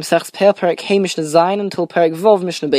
Mishnah Zayin until Vov Mishnah.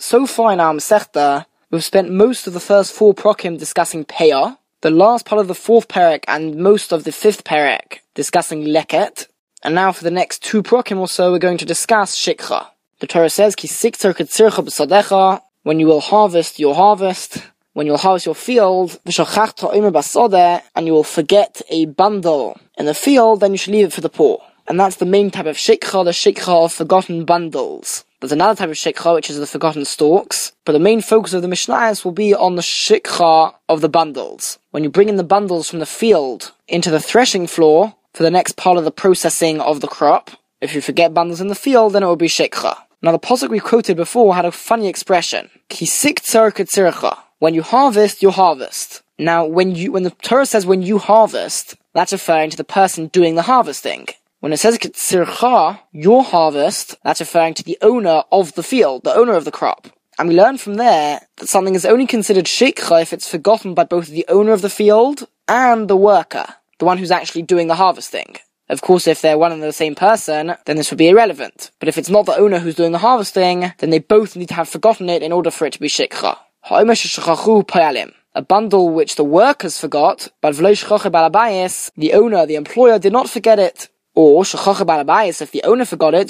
So far in our Masechta, we've spent most of the first four prokim discussing Peah, the last part of the fourth Perek and most of the fifth Perek discussing Leket, and now for the next two prokim or so, we're going to discuss Shikha. The Torah says, Ki sikter ketzircha b'sadecha, when you will harvest your harvest, when you'll harvest your field, and you will forget a bundle in the field, then you should leave it for the poor. And that's the main type of shikha, the shikha of forgotten bundles. There's another type of shikha, which is the forgotten stalks, but the main focus of the Mishnahs will be on the shikha of the bundles. When you bring in the bundles from the field into the threshing floor for the next part of the processing of the crop, if you forget bundles in the field, then it will be shikha. Now the posuk we quoted before had a funny expression. Kisik When you harvest, you harvest. Now when you, when the Torah says when you harvest, that's referring to the person doing the harvesting. When it says Kitzircha, your harvest, that's referring to the owner of the field, the owner of the crop. And we learn from there that something is only considered shikha if it's forgotten by both the owner of the field and the worker, the one who's actually doing the harvesting. Of course, if they're one and the same person, then this would be irrelevant. But if it's not the owner who's doing the harvesting, then they both need to have forgotten it in order for it to be shikha. A bundle which the workers forgot, but the owner, the employer, did not forget it. Or shechacha balabayis, if the owner forgot it,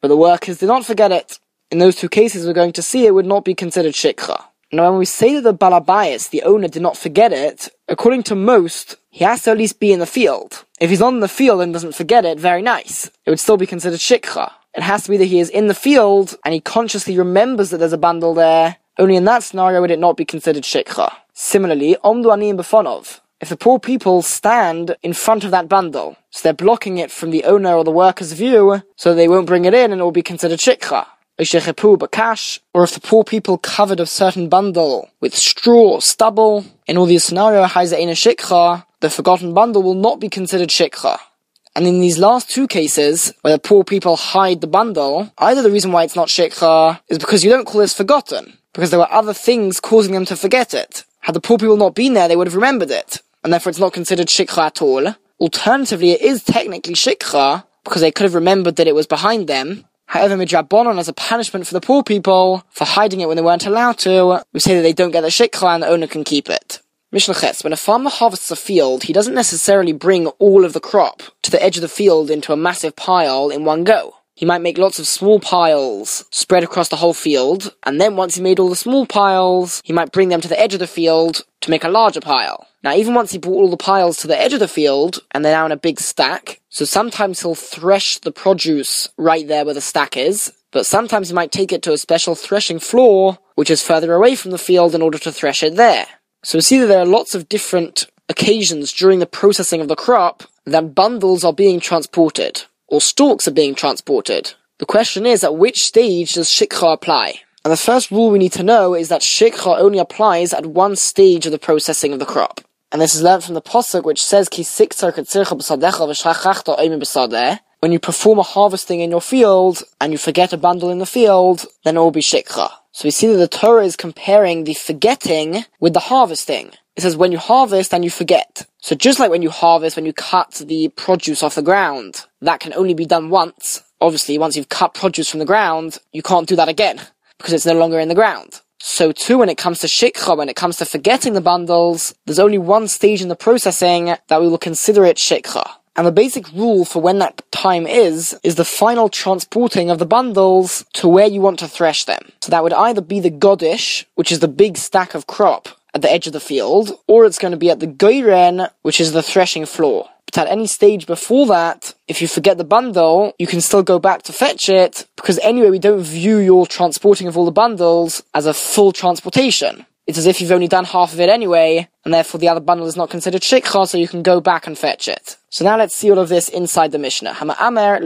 but the workers did not forget it. In those two cases, we're going to see it would not be considered shikha. Now, when we say that the balabayis, the owner, did not forget it, according to most, he has to at least be in the field. If he's not in the field and doesn't forget it, very nice. It would still be considered shikha. It has to be that he is in the field and he consciously remembers that there's a bundle there. Only in that scenario would it not be considered shikha. Similarly, omdu ani befonov. If the poor people stand in front of that bundle, so they're blocking it from the owner or the worker's view, so they won't bring it in and it will be considered shikha. Or if the poor people covered a certain bundle with straw or stubble, in all these scenarios, shikha, the forgotten bundle will not be considered shikha. And in these last two cases, where the poor people hide the bundle, either the reason why it's not shikha is because you don't call this forgotten, because there were other things causing them to forget it. Had the poor people not been there, they would have remembered it and therefore it's not considered shikha at all. Alternatively, it is technically shikha, because they could have remembered that it was behind them. However, midrabanon as a punishment for the poor people, for hiding it when they weren't allowed to, we say that they don't get the shikha and the owner can keep it. Mishnah when a farmer harvests a field, he doesn't necessarily bring all of the crop to the edge of the field into a massive pile in one go. He might make lots of small piles spread across the whole field, and then once he made all the small piles, he might bring them to the edge of the field to make a larger pile. Now, even once he brought all the piles to the edge of the field, and they're now in a big stack, so sometimes he'll thresh the produce right there where the stack is, but sometimes he might take it to a special threshing floor, which is further away from the field in order to thresh it there. So we see that there are lots of different occasions during the processing of the crop that bundles are being transported or stalks are being transported. The question is, at which stage does shikha apply? And the first rule we need to know is that shikha only applies at one stage of the processing of the crop. And this is learned from the posuk which says, Ki when you perform a harvesting in your field and you forget a bundle in the field, then it will be shikha. So we see that the Torah is comparing the forgetting with the harvesting. It says when you harvest and you forget. So just like when you harvest, when you cut the produce off the ground, that can only be done once. Obviously, once you've cut produce from the ground, you can't do that again because it's no longer in the ground. So too, when it comes to shikha, when it comes to forgetting the bundles, there's only one stage in the processing that we will consider it shikha. And the basic rule for when that time is, is the final transporting of the bundles to where you want to thresh them. So that would either be the godish, which is the big stack of crop, at the edge of the field, or it's going to be at the goiren, which is the threshing floor. But at any stage before that, if you forget the bundle, you can still go back to fetch it, because anyway, we don't view your transporting of all the bundles as a full transportation. It's as if you've only done half of it anyway, and therefore the other bundle is not considered shikha, so you can go back and fetch it. So now let's see all of this inside the Mishnah. Hama amer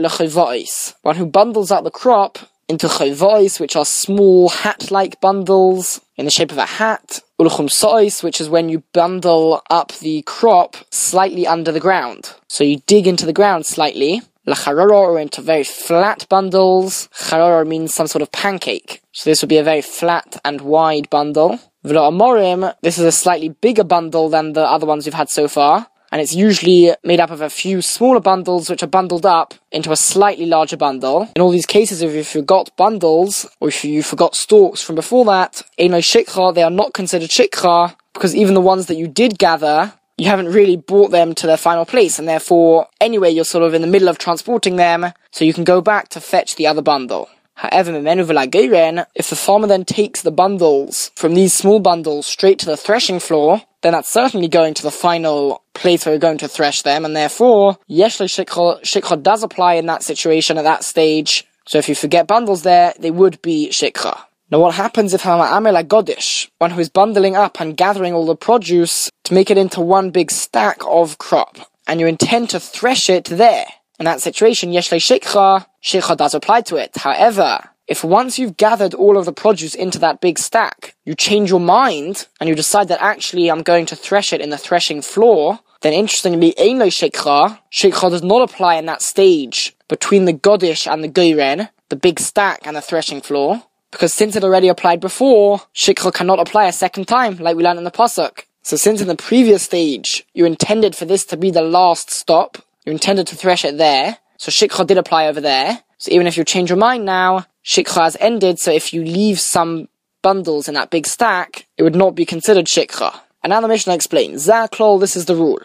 one who bundles out the crop into chayvois, which are small hat-like bundles in the shape of a hat. Ulchum sois, which is when you bundle up the crop slightly under the ground. So you dig into the ground slightly. Lacharora, or into very flat bundles. Charora means some sort of pancake. So this would be a very flat and wide bundle. V'lo amorim, this is a slightly bigger bundle than the other ones we've had so far. And it's usually made up of a few smaller bundles which are bundled up into a slightly larger bundle. In all these cases, if you forgot bundles, or if you forgot stalks from before that, Eino Shikha, they are not considered Shikha, because even the ones that you did gather, you haven't really brought them to their final place, and therefore, anyway, you're sort of in the middle of transporting them, so you can go back to fetch the other bundle. However, if the farmer then takes the bundles from these small bundles straight to the threshing floor, then that's certainly going to the final place where we're going to thresh them, and therefore, Yeshle Shikha Shikha does apply in that situation at that stage. So if you forget bundles there, they would be Shikha. Now what happens if I'm Amel Godish, one who is bundling up and gathering all the produce to make it into one big stack of crop, and you intend to thresh it there? In that situation, Yeshle Shikha, Shikha does apply to it. However, if once you've gathered all of the produce into that big stack, you change your mind and you decide that actually I'm going to thresh it in the threshing floor, then interestingly, Einlo Shikha, Shikha does not apply in that stage between the Godish and the Goyren, the big stack and the threshing floor, because since it already applied before, Shikha cannot apply a second time, like we learned in the Pasuk. So since in the previous stage, you intended for this to be the last stop, you intended to thresh it there, so Shikha did apply over there, so even if you change your mind now, Shikha has ended, so if you leave some bundles in that big stack, it would not be considered Shikha. And now the Mishnah explains, Zaklol, this is the rule.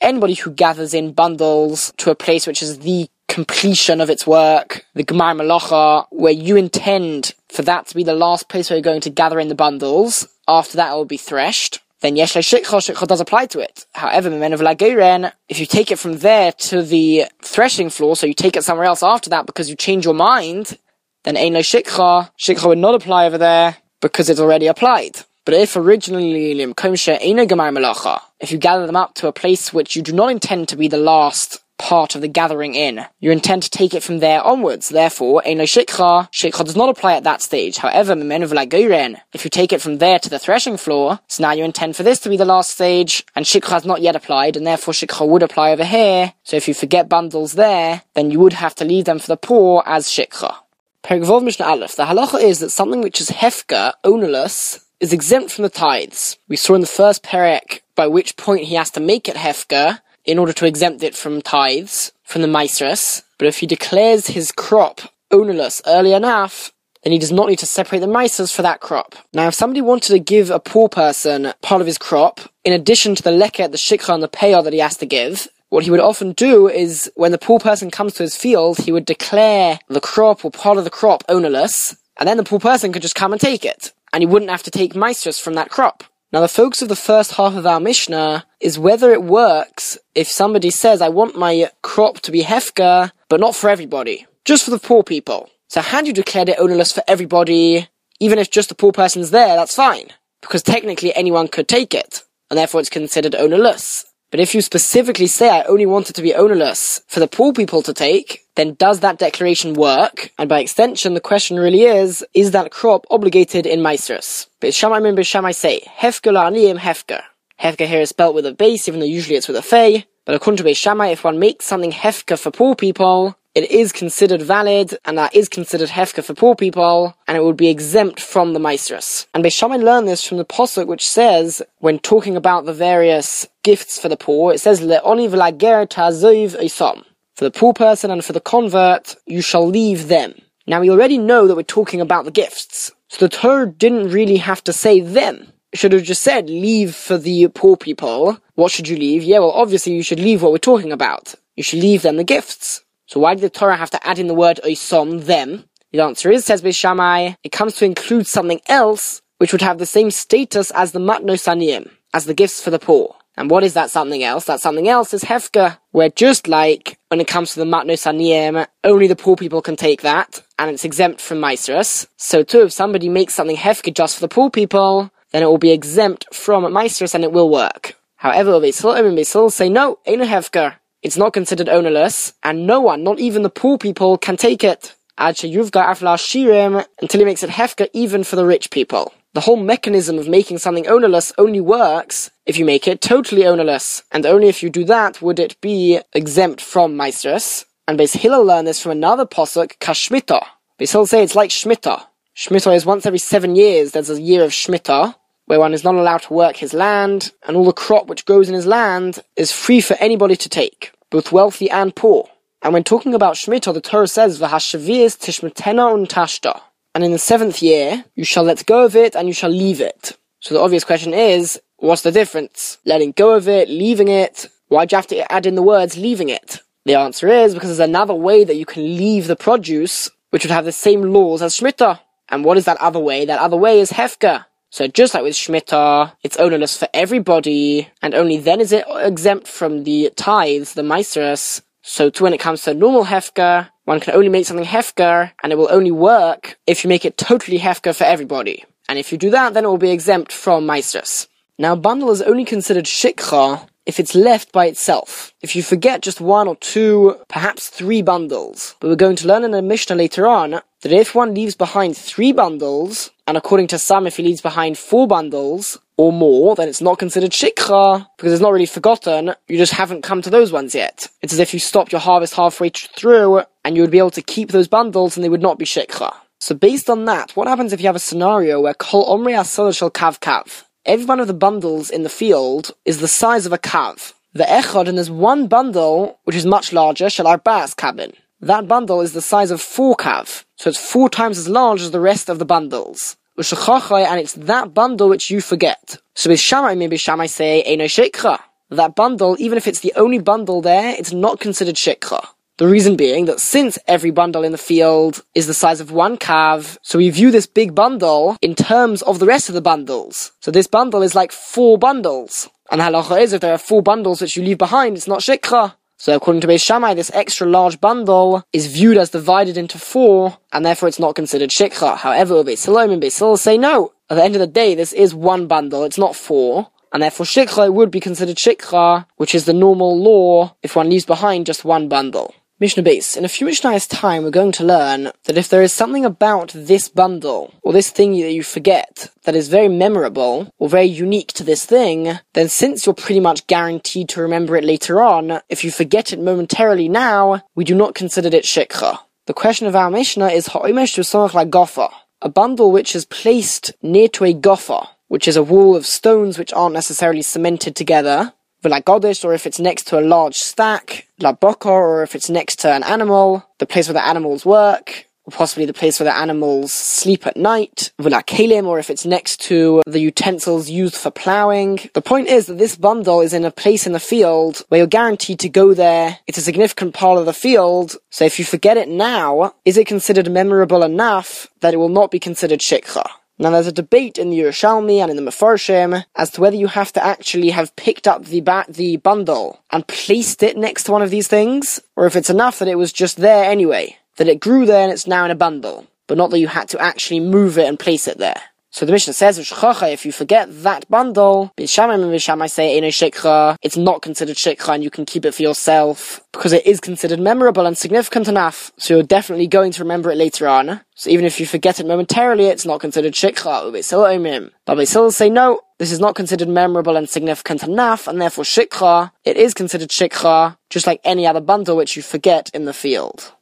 Anybody who gathers in bundles to a place which is the completion of its work, the Gemar Malacha, where you intend for that to be the last place where you're going to gather in the bundles, after that it will be threshed then yesh shikha, shikha does apply to it. However, men of lageren, if you take it from there to the threshing floor, so you take it somewhere else after that because you change your mind, then ein shikha, shikha would not apply over there because it's already applied. But if originally if you gather them up to a place which you do not intend to be the last part of the gathering in. You intend to take it from there onwards. Therefore, Eino Shikha, Shikha does not apply at that stage. However, if you take it from there to the threshing floor, so now you intend for this to be the last stage, and Shikha has not yet applied, and therefore Shikha would apply over here. So if you forget bundles there, then you would have to leave them for the poor as Shikha. Perek Vov Mishnah Aleph, the halacha is that something which is hefka, ownerless, is exempt from the tithes. We saw in the first perek by which point he has to make it hefka, in order to exempt it from tithes, from the maasros. But if he declares his crop ownerless early enough, then he does not need to separate the maasros for that crop. Now, if somebody wanted to give a poor person part of his crop, in addition to the leket, the shikha, and the payah that he has to give, what he would often do is, when the poor person comes to his field, he would declare the crop or part of the crop ownerless, and then the poor person could just come and take it. And he wouldn't have to take maasros from that crop. Now, the focus of the first half of our Mishnah is whether it works if somebody says, I want my crop to be Hefka, but not for everybody, just for the poor people. So, had you declared it ownerless for everybody, even if just the poor person's there, that's fine, because technically anyone could take it, and therefore it's considered ownerless. But if you specifically say, I only want it to be ownerless for the poor people to take, then does that declaration work? And by extension, the question really is, is that crop obligated in Maasros? Beis Shammai and Shammai say, Hefker la'aniyim hefker. Hefker here is spelt with a beis, even though usually it's with a fey. But according to Shammai, if one makes something hefker for poor people, it is considered valid, and that is considered hefka for poor people, and it would be exempt from the maasros. And Beis Shammai learned this from the posuk, which says, when talking about the various gifts for the poor, it says, Le'oni v'lager ta'zoiv isam. For the poor person and for the convert, you shall leave them. Now we already know that we're talking about the gifts, so the Torah didn't really have to say them. It should have just said, leave for the poor people. What should you leave? Yeah, well obviously you should leave what we're talking about. You should leave them the gifts. So why did the Torah have to add in the word oisom, them? The answer is, says Beis Shammai, it comes to include something else which would have the same status as the matnos aniyim, as the gifts for the poor. And what is that something else? That something else is hefka, where just like when it comes to the matnos aniyim, only the poor people can take that, and it's exempt from maasros. So too, if somebody makes something hefka just for the poor people, then it will be exempt from maasros and it will work. However, Beis Hillel and Beis Hillel say no, ain't a hefka. It's not considered ownerless, and no one, not even the poor people, can take it. Ad Yuvga Afla Shirim, until he makes it hefka even for the rich people. The whole mechanism of making something ownerless only works if you make it totally ownerless, and only if you do that would it be exempt from Maasros. And Beis Hillel learned this from another posuk, Kashmita. Beis Hillel say it's like Shmita. Shmita is once every seven years, there's a year of Shmita, where one is not allowed to work his land, and all the crop which grows in his land is free for anybody to take, both wealthy and poor. And when talking about Shemitah, the Torah says, V'hashaviz tishmetena un tashta. And in the seventh year, you shall let go of it and you shall leave it. So the obvious question is, what's the difference? Letting go of it, leaving it? Why'd you have to add in the words leaving it? The answer is because there's another way that you can leave the produce, which would have the same laws as Shemitah. And what is that other way? That other way is Hefka. So just like with Shemitah, it's ownerless for everybody, and only then is it exempt from the tithes, the Maasros. So to when it comes to normal Hefka, one can only make something Hefka, and it will only work if you make it totally Hefka for everybody. And if you do that, then it will be exempt from Maasros. Now, bundle is only considered Shikha if it's left by itself. If you forget just one or two, perhaps three bundles. But we're going to learn in a Mishnah later on that if one leaves behind three bundles, and according to some, if he leaves behind four bundles or more, then it's not considered shikha because it's not really forgotten. You just haven't come to those ones yet. It's as if you stopped your harvest halfway through and you would be able to keep those bundles and they would not be shikha. So based on that, what happens if you have a scenario where kol omri asal shel kav kav? Every one of the bundles in the field is the size of a kav. The echad, and there's one bundle which is much larger, shel arba'as kabin. That bundle is the size of four kav, so it's four times as large as the rest of the bundles. And it's that bundle which you forget. So with Shammai, maybe Shammai say, Eino Shikha. That bundle, even if it's the only bundle there, it's not considered Shikha. The reason being that since every bundle in the field is the size of one kav, so we view this big bundle in terms of the rest of the bundles. So this bundle is like four bundles. And halacha is if there are four bundles which you leave behind, it's not shikha. So according to Beis Shammai, this extra large bundle is viewed as divided into four, and therefore it's not considered shikha. However, Beis Hillel and Beis say no. At the end of the day, this is one bundle, it's not four, and therefore shikha would be considered shikha, which is the normal law if one leaves behind just one bundle. Mishnah Beis. In a few Mishnah's time, we're going to learn that if there is something about this bundle, or this thing that you forget, that is very memorable, or very unique to this thing, then since you're pretty much guaranteed to remember it later on, if you forget it momentarily now, we do not consider it shikha. The question of our Mishnah is ha'omesh to like goffa, a bundle which is placed near to a goffa, which is a wall of stones which aren't necessarily cemented together, Godish, or if it's next to a large stack, like Boka, or if it's next to an animal, the place where the animals work, or possibly the place where the animals sleep at night, Kalim, or if it's next to the utensils used for ploughing. The point is that this bundle is in a place in the field where you're guaranteed to go there. It's a significant part of the field, so if you forget it now, is it considered memorable enough that it will not be considered shikha? Now there's a debate in the Yerushalmi and in the Mefarshim as to whether you have to actually have picked up the ba- the bundle and placed it next to one of these things, or if it's enough that it was just there anyway, that it grew there and it's now in a bundle, but not that you had to actually move it and place it there. So the Mishnah says, if you forget that bundle, say, it's not considered shikha and you can keep it for yourself because it is considered memorable and significant enough. So you're definitely going to remember it later on. So even if you forget it momentarily, it's not considered shikha. But Beis Hillel say, no, this is not considered memorable and significant enough, and therefore shikha, it is considered shikha, just like any other bundle which you forget in the field.